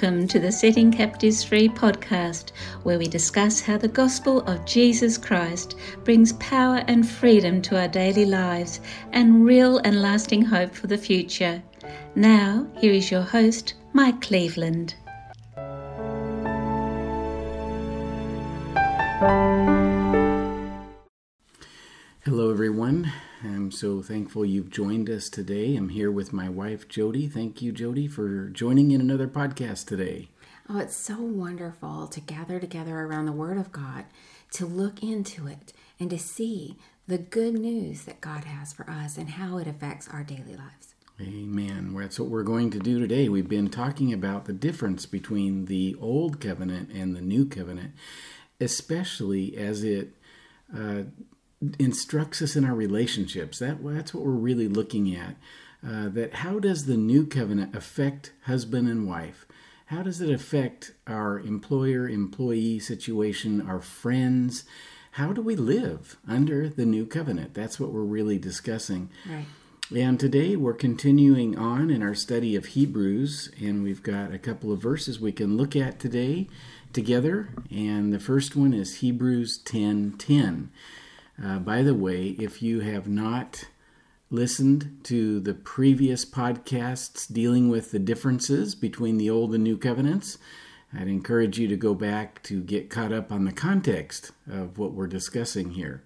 Welcome to the Setting Captives Free podcast, where we discuss how the gospel of Jesus Christ brings power and freedom to our daily lives and real and lasting hope for the future. Now, here is your host, Mike Cleveland. I'm so thankful you've joined us today. I'm here with my wife, Jody. Thank you, Jody, for joining in another podcast today. Oh, it's so wonderful to gather together around the Word of God, to look into it, and to see the good news that God has for us and how it affects our daily lives. Amen. That's what we're going to do today. We've been talking about the difference between the Old Covenant and the New Covenant, especially as it uh, instructs us in our relationships. That that's what we're really looking at. Uh, that how does the new covenant affect husband and wife? How does it affect our employer employee situation, our friends? How do we live under the new covenant? That's what we're really discussing. Right. And today we're continuing on in our study of Hebrews, and we've got a couple of verses we can look at today together. And the first one is Hebrews 10 10. Uh, by the way, if you have not listened to the previous podcasts dealing with the differences between the Old and New Covenants, I'd encourage you to go back to get caught up on the context of what we're discussing here.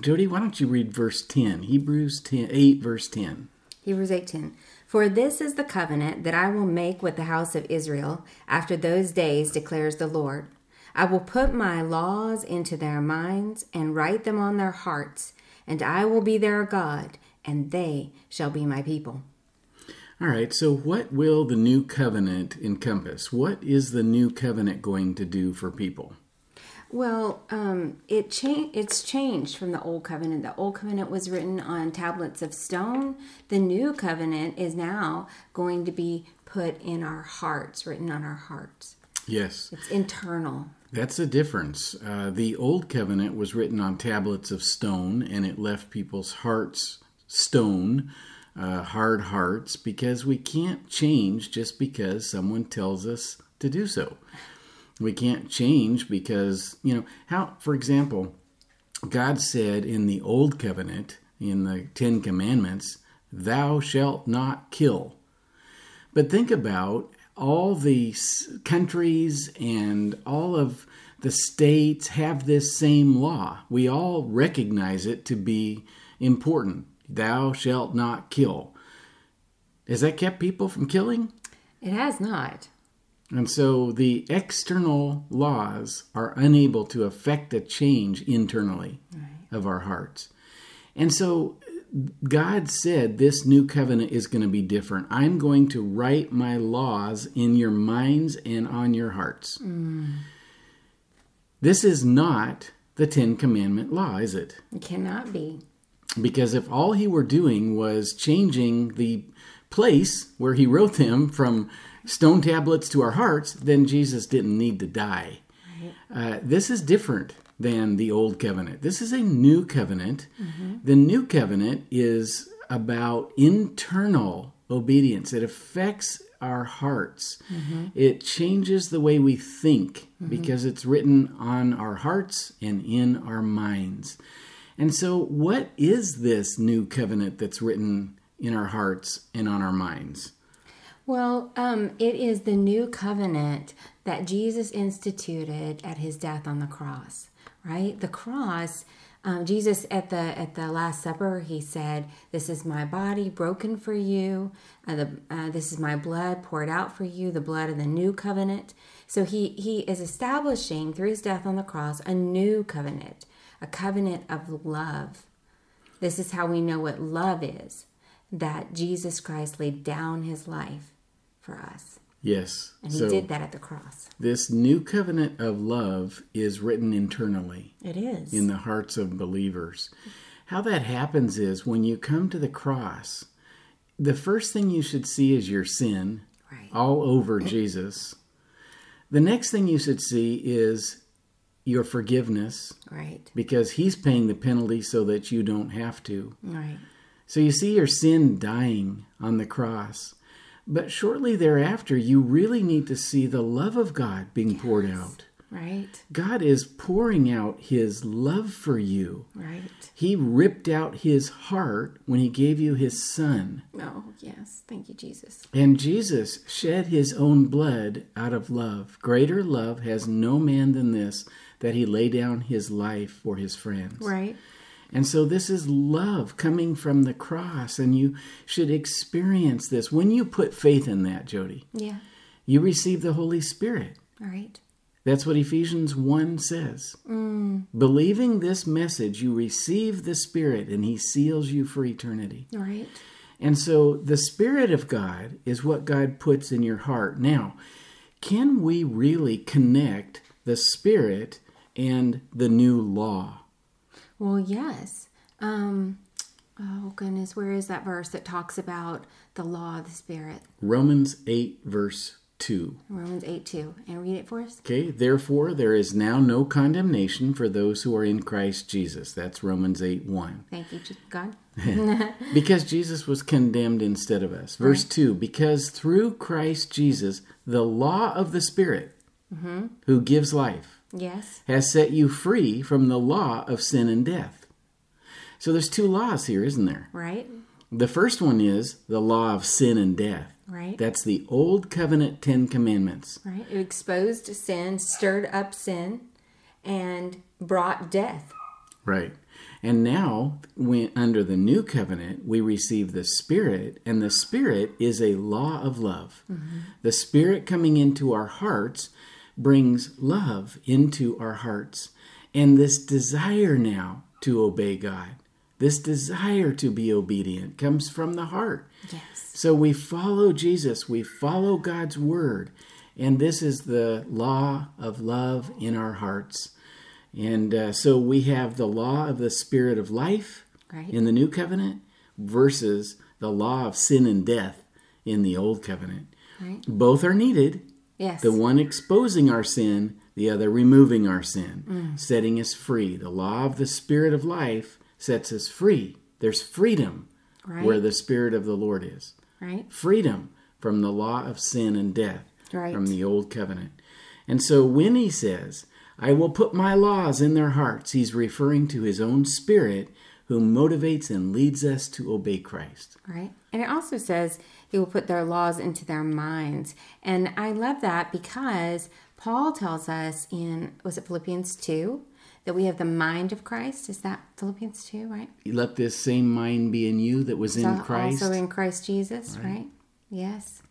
Jody, why don't you read verse 10, Hebrews 10, 8, verse 10. Hebrews 8:10 For this is the covenant that I will make with the house of Israel after those days declares the Lord I will put my laws into their minds and write them on their hearts, and I will be their God, and they shall be my people. All right, so what will the new covenant encompass? What is the new covenant going to do for people? Well, um, it cha- it's changed from the old covenant. The old covenant was written on tablets of stone. The new covenant is now going to be put in our hearts, written on our hearts. Yes. It's internal. That's the difference. Uh, the old covenant was written on tablets of stone, and it left people's hearts stone, uh, hard hearts, because we can't change just because someone tells us to do so. We can't change because, you know, how, for example, God said in the old covenant, in the Ten Commandments, thou shalt not kill. But think about all the countries and all of the states have this same law. We all recognize it to be important. Thou shalt not kill. Has that kept people from killing? It has not. And so the external laws are unable to affect a change internally right. of our hearts. And so God said this new covenant is going to be different. I'm going to write my laws in your minds and on your hearts. Mm. This is not the Ten Commandment law, is it? It cannot be. Because if all he were doing was changing the place where he wrote them from stone tablets to our hearts, then Jesus didn't need to die. Right. Uh, this is different than the old covenant. This is a new covenant. Mm-hmm. The new covenant is about internal obedience, it affects our hearts. Mm-hmm. It changes the way we think mm-hmm. because it's written on our hearts and in our minds. And so, what is this new covenant that's written in our hearts and on our minds? Well, um, it is the new covenant that Jesus instituted at his death on the cross right? The cross. Um, Jesus at the at the Last Supper, he said, "This is my body broken for you. Uh, the, uh, this is my blood poured out for you, the blood of the new covenant." So he he is establishing through his death on the cross a new covenant, a covenant of love. This is how we know what love is, that Jesus Christ laid down his life for us. Yes. And he did that at the cross. This new covenant of love is written internally. It is. In the hearts of believers. How that happens is when you come to the cross, the first thing you should see is your sin right. all over Jesus. The next thing you should see is your forgiveness. Right. Because he's paying the penalty so that you don't have to. Right. So you see your sin dying on the cross. But shortly thereafter, you really need to see the love of God being poured out. Right. God is pouring out his love for you. Right. He ripped out his heart when he gave you his son. Oh, yes. Thank you, Jesus. And Jesus shed his own blood out of love. Greater love has no man than this, that he lay down his life for his friends. Right. And so this is love coming from the cross, and you should experience this. When you put faith in that, Jody, Yeah. you receive the Holy Spirit. All right. That's what Ephesians 1 says. Mm. Believing this message, you receive the Spirit, and He seals you for eternity. All right. And so the Spirit of God is what God puts in your heart. Now, can we really connect the Spirit and the new law? Well, yes. Um, oh, goodness. Where is that verse that talks about the law of the Spirit? Romans 8, verse 2. Romans 8 2. And read it for us. Okay, therefore, there is now no condemnation for those who are in Christ Jesus. That's Romans 8, 1. Thank you, God. Because Jesus was condemned instead of us. Verse 2 Because through Christ Jesus, the law of the Spirit, who gives life, Yes. has set you free from the law of sin and death. So there's two laws here, isn't there? Right. The first one is the law of sin and death. Right. That's the Old Covenant Ten Commandments. Right. It exposed sin, stirred up sin, and brought death. Right. And now, when, under the new covenant, we receive the Spirit, and the Spirit is a law of love. Mm-hmm. The Spirit coming into our hearts brings love into our hearts. And this desire now to obey God, this desire to be obedient, comes from the heart. Yes. So we follow Jesus, we follow God's word, and this is the law of love in our hearts. And uh, so we have the law of the spirit of life Right. in the new covenant versus the law of sin and death in the old covenant. Right. Both are needed. Yes. The one exposing our sin, the other removing our sin, mm. setting us free. The law of the spirit of life sets us free. There's freedom Right. where the spirit of the Lord is Right. freedom from the law of sin and death Right. from the old covenant. And so when he says, I will put my laws in their hearts, he's referring to his own spirit who motivates and leads us to obey Christ. Right. And it also says he will put their laws into their minds. And I love that because Paul tells us in, was it Philippians 2, that we have the mind of Christ? Is that Philippians 2, right? Let this same mind be in you that was in Christ. Also in Christ Jesus, right? Yes.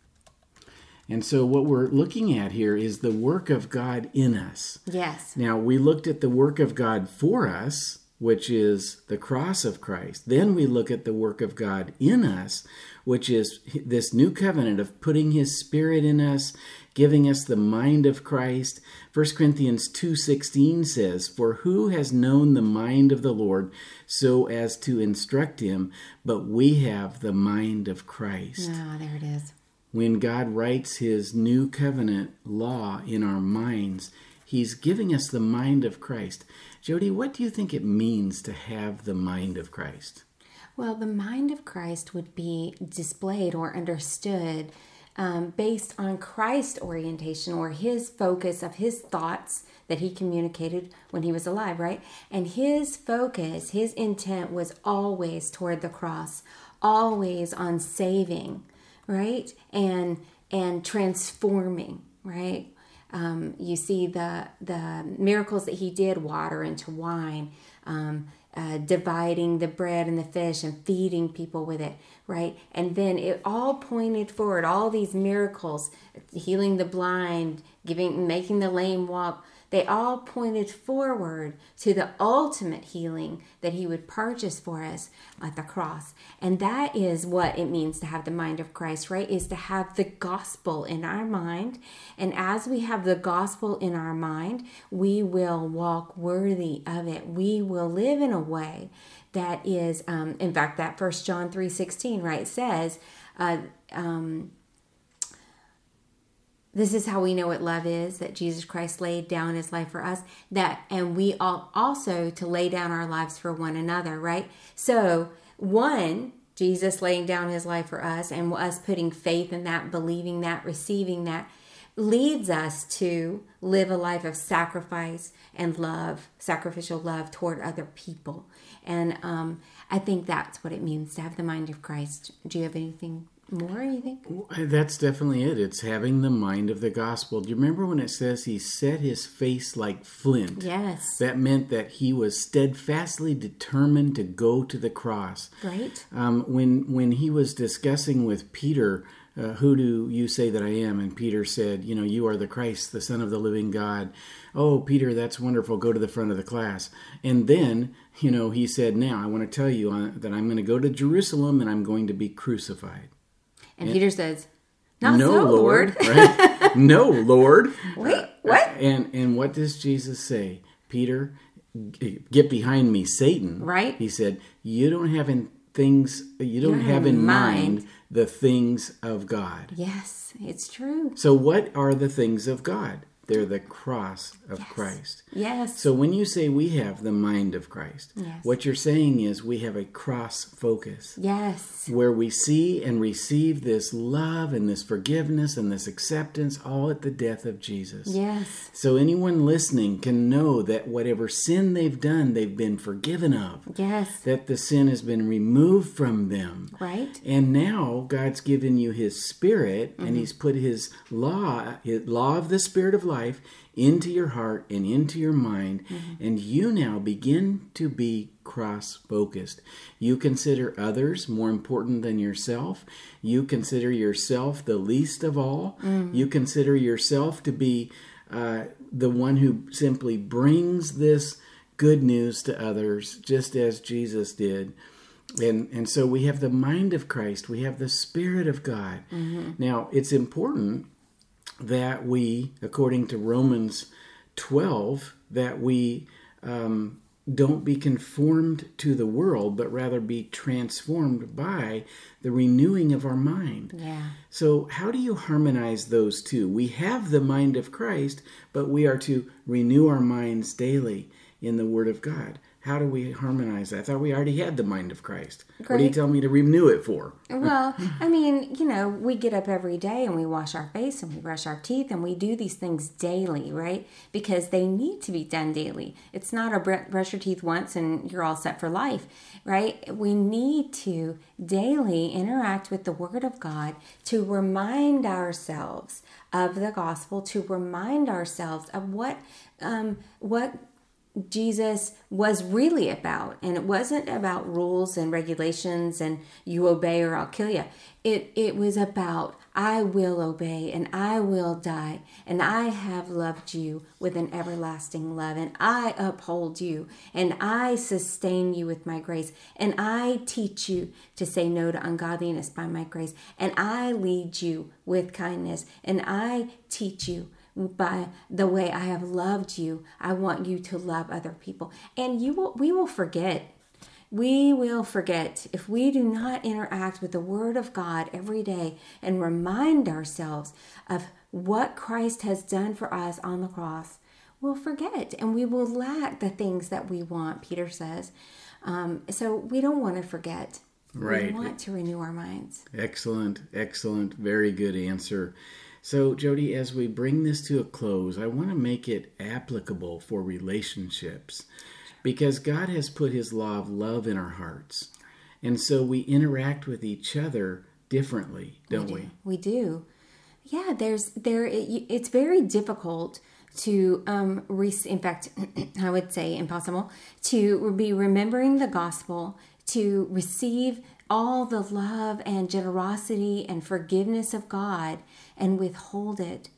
And so what we're looking at here is the work of God in us. Yes. Now, we looked at the work of God for us, which is the cross of Christ. Then we look at the work of God in us, which is this new covenant of putting his spirit in us, giving us the mind of Christ. 1 Corinthians 2:16 says, "For who has known the mind of the Lord so as to instruct him, but we have the mind of Christ." Ah, there it is. when God writes his new covenant law in our minds, he's giving us the mind of Christ. Jody, what do you think it means to have the mind of Christ? Well, the mind of Christ would be displayed or understood um, based on Christ orientation or his focus of his thoughts that he communicated when he was alive, right? And his focus, his intent was always toward the cross, always on saving, right? And and transforming, right? Um, you see the the miracles that he did, water into wine, um, uh, dividing the bread and the fish and feeding people with it, right? And then it all pointed forward. All these miracles, healing the blind, giving, making the lame walk. They all pointed forward to the ultimate healing that he would purchase for us at the cross. And that is what it means to have the mind of Christ, right? Is to have the gospel in our mind. And as we have the gospel in our mind, we will walk worthy of it. We will live in a way that is, um, in fact, that First John 3 16, right, says, uh, um, this is how we know what love is that jesus christ laid down his life for us that and we all also to lay down our lives for one another right so one Jesus laying down his life for us and us putting faith in that, believing that, receiving that leads us to live a life of sacrifice and love, sacrificial love toward other people. And um, I think that's what it means to have the mind of Christ. Do you have anything more, you think? That's definitely it. It's having the mind of the gospel. Do you remember when it says he set his face like flint? Yes. That meant that he was steadfastly determined to go to the cross. Right. Um, when when he was discussing with Peter, uh, who do you say that I am? And Peter said, you know, you are the Christ, the Son of the living God. Oh, Peter, that's wonderful. Go to the front of the class. And then, you know, he said, now I want to tell you uh, that I'm going to go to Jerusalem and I'm going to be crucified. And Peter says, Not no, so, Lord. right? no, Lord. Wait, uh, uh, what? And and what does Jesus say? Peter, get behind me, Satan. Right. He said, you don't have in things you don't have in mind mind. the things of God. yes, it's true. So what are the things of God? They're the cross of Christ. Yes. So when you say we have the mind of Christ, Yes. what you're saying is we have a cross focus yes. where we see and receive this love and this forgiveness and this acceptance all at the death of Jesus. Yes. So anyone listening can know that whatever sin they've done, they've been forgiven of. Yes. That the sin has been removed from them. Right. And now God's given you his spirit and mm-hmm. he's put his law, his law of the spirit of life into your heart and into your mind mm-hmm. and you now begin to be cross focused. You consider others more important than yourself. You consider yourself the least of all. Mm. You consider yourself to be uh, the one who simply brings this good news to others just as Jesus did and and so we have the mind of Christ we have the spirit of God mm-hmm. now it's important that we according to Romans 12 that we um, don't be conformed to the world but rather be transformed by the renewing of our mind Yeah. so, how do you harmonize those two? We have the mind of Christ, but we are to renew our minds daily in the Word of God. How do we harmonize that? I thought we already had the mind of Christ. What do you tell me to renew it for? Well, I mean, you know, we get up every day and we wash our face and we brush our teeth and we do these things daily, right? Because they need to be done daily. It's not a brush your teeth once and you're all set for life, right? We need to daily interact with the Word of God to remind ourselves of the gospel, to remind ourselves of what um, what Jesus was really about. And it wasn't about rules and regulations and you obey or I'll kill you. It, it was about I will obey and I will die and I have loved you with an everlasting love and I uphold you and I sustain you with my grace and I teach you to say no to ungodliness by my grace and I lead you with kindness and I teach you by the way I have loved you. I want you to love other people. And you will we will forget. We will forget if we do not interact with the word of God every day and remind ourselves of what Christ has done for us on the cross. We'll forget and we will lack the things that we want, Peter says. Um, so we don't want to forget. Right. We want to renew our minds. Excellent, excellent, very good answer. So, Jody, as we bring this to a close, I want to make it applicable for relationships because God has put His law of love in our hearts. And so we interact with each other differently, don't we? We do. Yeah, there's there. It, it's very difficult to um. Re- in fact, I would say impossible to be remembering the gospel to receive all the love and generosity and forgiveness of God and withhold it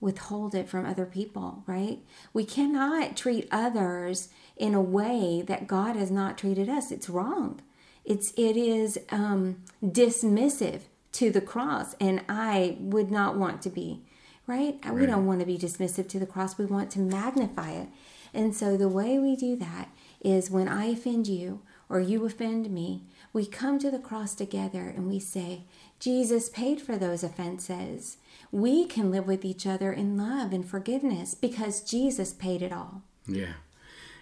withhold it from other people, right? We cannot treat others in a way that God has not treated us. It's wrong. It's it is um, dismissive to the cross, and I would not want to be, right? We don't want to be dismissive to the cross. We want to magnify it, and so the way we do that is when I offend you or you offend me, we come to the cross together and we say, Jesus paid for those offenses. We can live with each other in love and forgiveness because Jesus paid it all. Yeah.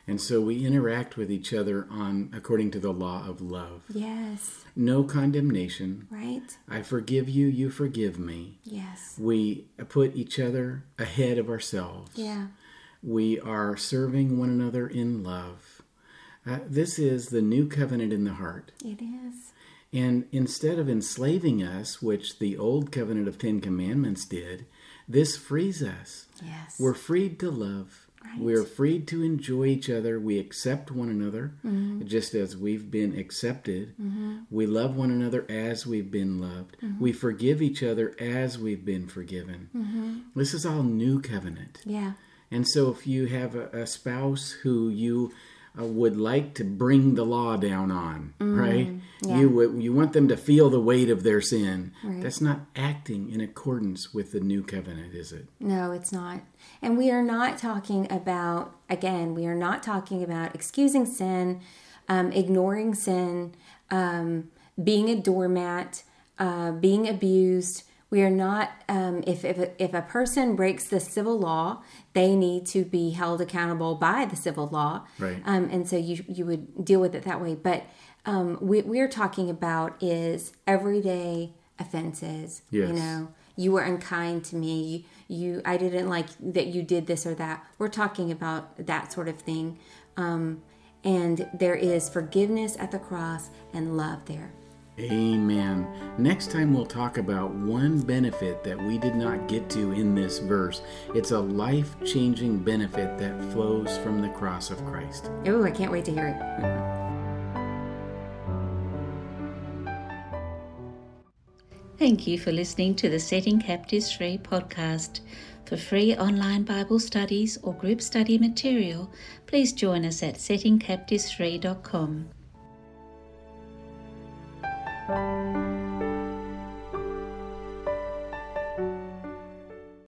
And so we interact with each other on according to the law of love. Yes. No condemnation. Right? I forgive you, you forgive me. Yes. We put each other ahead of ourselves. Yeah. We are serving one another in love. Uh, this is the new covenant in the heart. It is. And instead of enslaving us, which the old covenant of Ten Commandments did, this frees us. Yes. We're freed to love. Right. We're freed to enjoy each other. We accept one another mm-hmm. just as we've been accepted. Mm-hmm. We love one another as we've been loved. Mm-hmm. We forgive each other as we've been forgiven. This is all new covenant. yeah. And so, if you have a, a spouse who you would like to bring the law down on, right? yeah. You would you want them to feel the weight of their sin. That's not acting in accordance with the new covenant, is it? No, it's not. And we are not talking about, again, we are not talking about excusing sin, um, ignoring sin, um, being a doormat, uh, being abused. We are not, um, if, if, a- if a person breaks the civil law, they need to be held accountable by the civil law. Right. Um, and so you, you would deal with it that way. But um, we, we're talking about is everyday offenses. Yes. You know, you were unkind to me. You, you, I didn't like that you did this or that. We're talking about that sort of thing. Um, and there is forgiveness at the cross and love there. Amen. Next time we'll talk about one benefit that we did not get to in this verse. It's a life changing benefit that flows from the cross of Christ. Oh, I can't wait to hear it. Thank you for listening to the Setting Captives Free podcast. For free online Bible studies or group study material, please join us at settingcaptivesfree.com.